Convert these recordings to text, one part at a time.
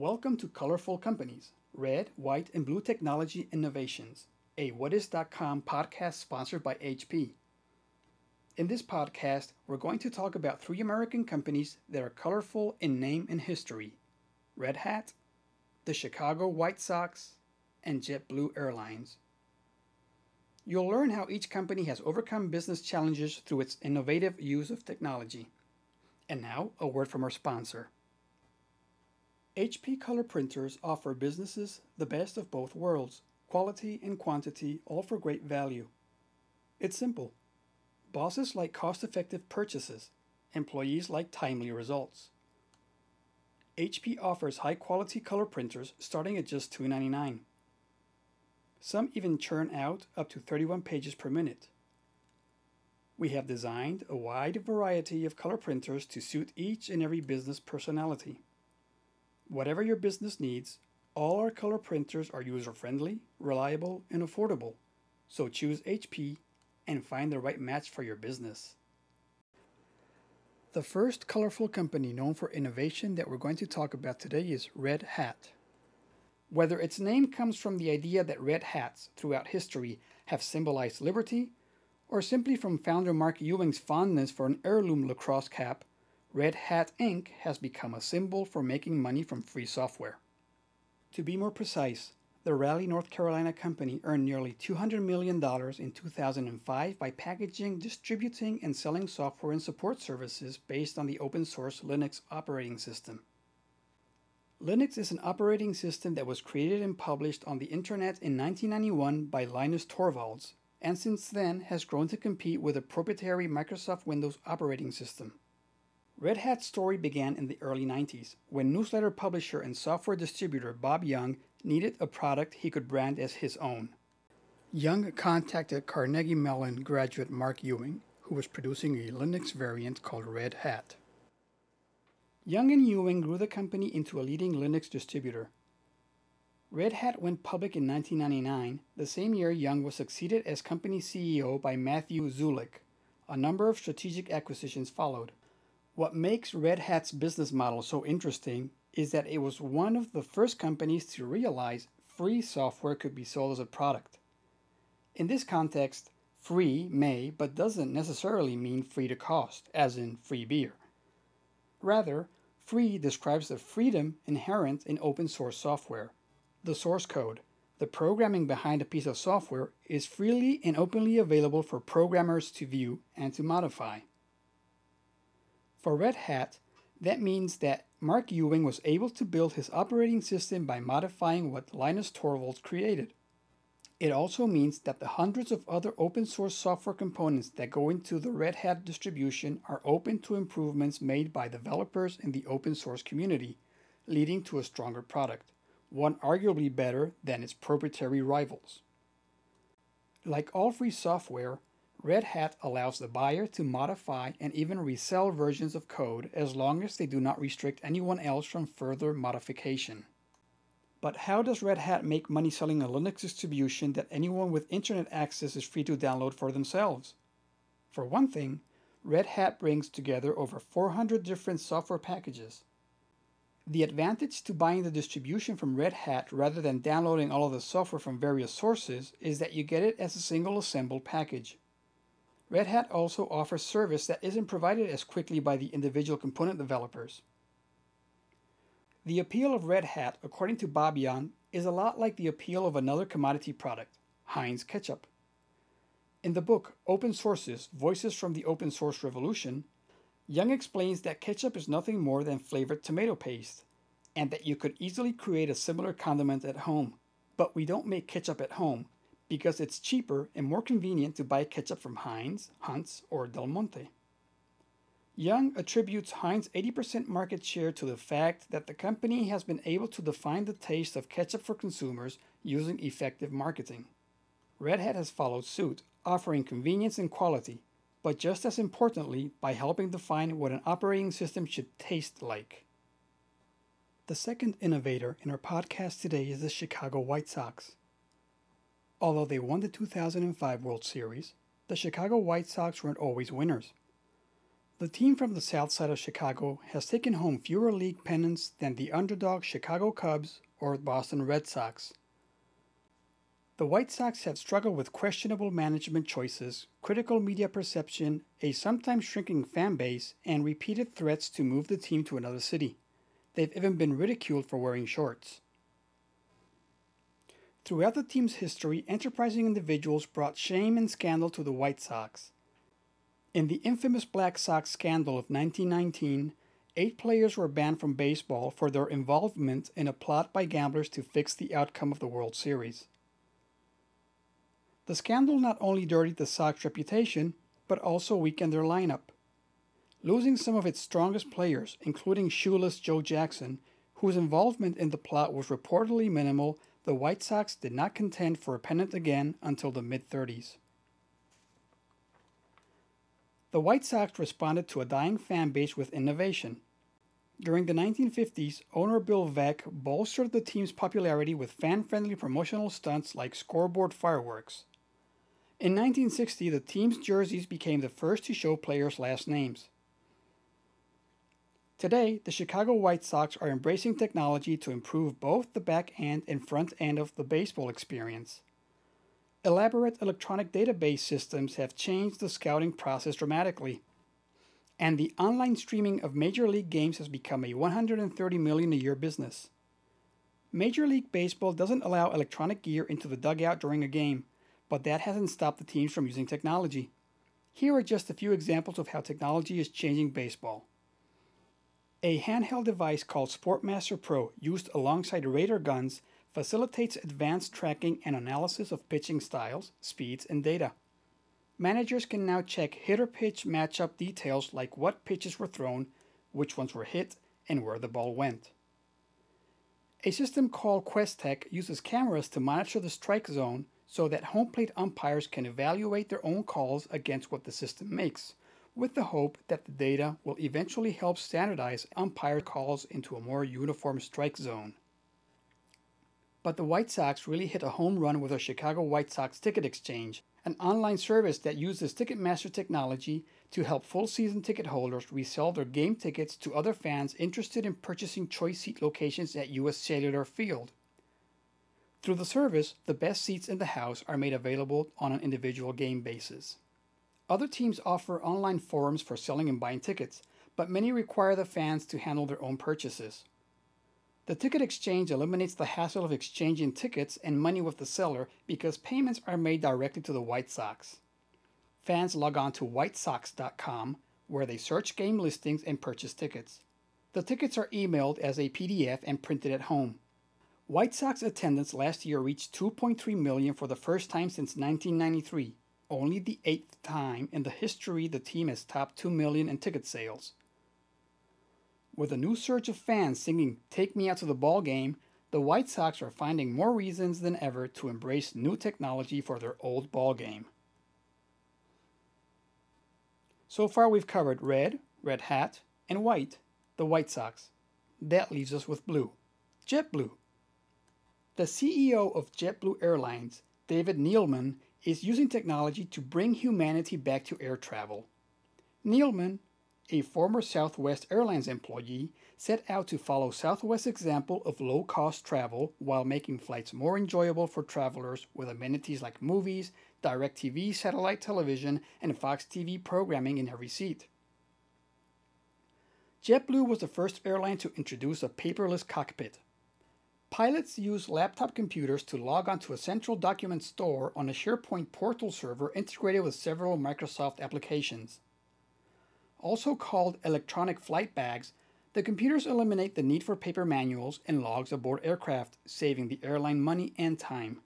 Welcome to Colorful Companies, Red, White, and Blue Technology Innovations, a Whatis.com podcast sponsored by HP. In this podcast, we're going to talk about three American companies that are colorful in name and history Red Hat, the Chicago White Sox, and JetBlue Airlines. You'll learn how each company has overcome business challenges through its innovative use of technology. And now, a word from our sponsor. HP color printers offer businesses the best of both worlds quality and quantity, all for great value. It's simple. Bosses like cost effective purchases, employees like timely results. HP offers high quality color printers starting at just $2.99. Some even churn out up to 31 pages per minute. We have designed a wide variety of color printers to suit each and every business personality. Whatever your business needs, all our color printers are user friendly, reliable, and affordable. So choose HP and find the right match for your business. The first colorful company known for innovation that we're going to talk about today is Red Hat. Whether its name comes from the idea that red hats throughout history have symbolized liberty, or simply from founder Mark Ewing's fondness for an heirloom lacrosse cap, Red Hat Inc. has become a symbol for making money from free software. To be more precise, the Raleigh, North Carolina company earned nearly $200 million in 2005 by packaging, distributing, and selling software and support services based on the open source Linux operating system. Linux is an operating system that was created and published on the Internet in 1991 by Linus Torvalds, and since then has grown to compete with the proprietary Microsoft Windows operating system. Red Hat's story began in the early 90s when newsletter publisher and software distributor Bob Young needed a product he could brand as his own. Young contacted Carnegie Mellon graduate Mark Ewing, who was producing a Linux variant called Red Hat. Young and Ewing grew the company into a leading Linux distributor. Red Hat went public in 1999, the same year Young was succeeded as company CEO by Matthew Szulik. A number of strategic acquisitions followed. What makes Red Hat's business model so interesting is that it was one of the first companies to realize free software could be sold as a product. In this context, free may but doesn't necessarily mean free to cost, as in free beer. Rather, free describes the freedom inherent in open source software. The source code, the programming behind a piece of software, is freely and openly available for programmers to view and to modify. For Red Hat, that means that Mark Ewing was able to build his operating system by modifying what Linus Torvalds created. It also means that the hundreds of other open source software components that go into the Red Hat distribution are open to improvements made by developers in the open source community, leading to a stronger product, one arguably better than its proprietary rivals. Like all free software, Red Hat allows the buyer to modify and even resell versions of code as long as they do not restrict anyone else from further modification. But how does Red Hat make money selling a Linux distribution that anyone with internet access is free to download for themselves? For one thing, Red Hat brings together over 400 different software packages. The advantage to buying the distribution from Red Hat rather than downloading all of the software from various sources is that you get it as a single assembled package. Red Hat also offers service that isn't provided as quickly by the individual component developers. The appeal of Red Hat, according to Bob Young, is a lot like the appeal of another commodity product, Heinz ketchup. In the book Open Sources Voices from the Open Source Revolution, Young explains that ketchup is nothing more than flavored tomato paste, and that you could easily create a similar condiment at home. But we don't make ketchup at home, because it's cheaper and more convenient to buy ketchup from Heinz, Hunt's, or Del Monte. Young attributes Heinz's 80% market share to the fact that the company has been able to define the taste of ketchup for consumers using effective marketing. Red Hat has followed suit, offering convenience and quality, but just as importantly, by helping define what an operating system should taste like. The second innovator in our podcast today is the Chicago White Sox. Although they won the 2005 World Series, the Chicago White Sox weren't always winners. The team from the south side of Chicago has taken home fewer league pennants than the underdog Chicago Cubs or Boston Red Sox. The White Sox have struggled with questionable management choices, critical media perception, a sometimes shrinking fan base, and repeated threats to move the team to another city. They've even been ridiculed for wearing shorts. Throughout the team's history, enterprising individuals brought shame and scandal to the White Sox. In the infamous Black Sox scandal of 1919, eight players were banned from baseball for their involvement in a plot by gamblers to fix the outcome of the World Series. The scandal not only dirtied the Sox reputation, but also weakened their lineup. Losing some of its strongest players, including shoeless Joe Jackson, whose involvement in the plot was reportedly minimal, the White Sox did not contend for a pennant again until the mid 30s. The White Sox responded to a dying fan base with innovation. During the 1950s, owner Bill Veeck bolstered the team's popularity with fan friendly promotional stunts like scoreboard fireworks. In 1960, the team's jerseys became the first to show players' last names. Today, the Chicago White Sox are embracing technology to improve both the back end and front end of the baseball experience. Elaborate electronic database systems have changed the scouting process dramatically, and the online streaming of Major League games has become a 130 million a year business. Major League Baseball doesn't allow electronic gear into the dugout during a game, but that hasn't stopped the teams from using technology. Here are just a few examples of how technology is changing baseball. A handheld device called Sportmaster Pro, used alongside radar guns, facilitates advanced tracking and analysis of pitching styles, speeds, and data. Managers can now check hitter pitch matchup details like what pitches were thrown, which ones were hit, and where the ball went. A system called QuesTec uses cameras to monitor the strike zone so that home plate umpires can evaluate their own calls against what the system makes, with the hope that the data will eventually help standardize umpire calls into a more uniform strike zone. But the White Sox really hit a home run with their Chicago White Sox Ticket Exchange, an online service that uses Ticketmaster technology to help full season ticket holders resell their game tickets to other fans interested in purchasing choice seat locations at U.S. Cellular Field. Through the service, the best seats in the house are made available on an individual game basis. Other teams offer online forums for selling and buying tickets, but many require the fans to handle their own purchases. The ticket exchange eliminates the hassle of exchanging tickets and money with the seller because payments are made directly to the White Sox. Fans log on to whitesox.com where they search game listings and purchase tickets. The tickets are emailed as a PDF and printed at home. White Sox attendance last year reached 2.3 million for the first time since 1993, only the eighth time in the history the team has topped 2 million in ticket sales. With a new surge of fans singing Take Me Out to the Ball Game, the White Sox are finding more reasons than ever to embrace new technology for their old ball game. So far we've covered red, red hat, and white, the White Sox. That leaves us with blue, JetBlue. The CEO of JetBlue Airlines, David Neeleman, is using technology to bring humanity back to air travel. Neeleman, a former Southwest Airlines employee, set out to follow Southwest's example of low cost travel while making flights more enjoyable for travelers with amenities like movies, DirecTV satellite television, and Fox TV programming in every seat. JetBlue was the first airline to introduce a paperless cockpit. Pilots use laptop computers to log onto a central document store on a SharePoint portal server integrated with several Microsoft applications. Also called electronic flight bags, the computers eliminate the need for paper manuals and logs aboard aircraft, saving the airline money and time.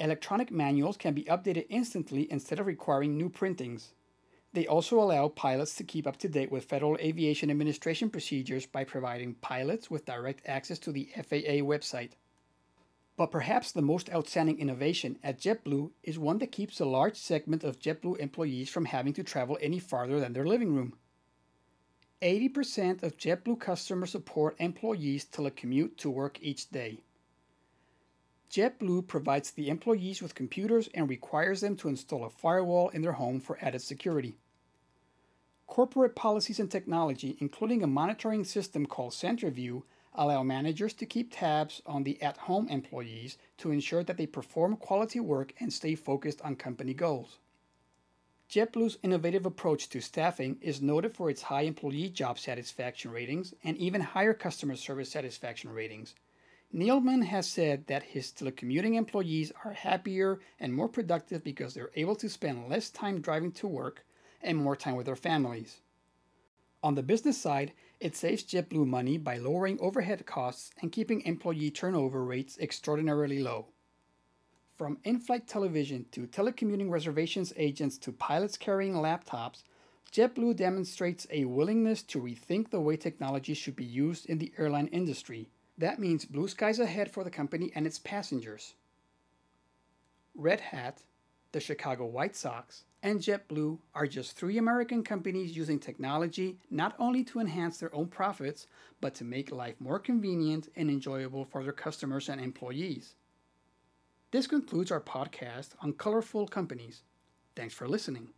Electronic manuals can be updated instantly instead of requiring new printings. They also allow pilots to keep up to date with Federal Aviation Administration procedures by providing pilots with direct access to the FAA website. But perhaps the most outstanding innovation at JetBlue is one that keeps a large segment of JetBlue employees from having to travel any farther than their living room. 80% of JetBlue customer support employees telecommute to work each day. JetBlue provides the employees with computers and requires them to install a firewall in their home for added security. Corporate policies and technology, including a monitoring system called CenterView, allow managers to keep tabs on the at home employees to ensure that they perform quality work and stay focused on company goals. JetBlue's innovative approach to staffing is noted for its high employee job satisfaction ratings and even higher customer service satisfaction ratings. Neeleman has said that his telecommuting employees are happier and more productive because they're able to spend less time driving to work and more time with their families. On the business side, it saves JetBlue money by lowering overhead costs and keeping employee turnover rates extraordinarily low. From in flight television to telecommuting reservations agents to pilots carrying laptops, JetBlue demonstrates a willingness to rethink the way technology should be used in the airline industry. That means blue skies ahead for the company and its passengers. Red Hat, the Chicago White Sox, and JetBlue are just three American companies using technology not only to enhance their own profits, but to make life more convenient and enjoyable for their customers and employees. This concludes our podcast on colorful companies. Thanks for listening.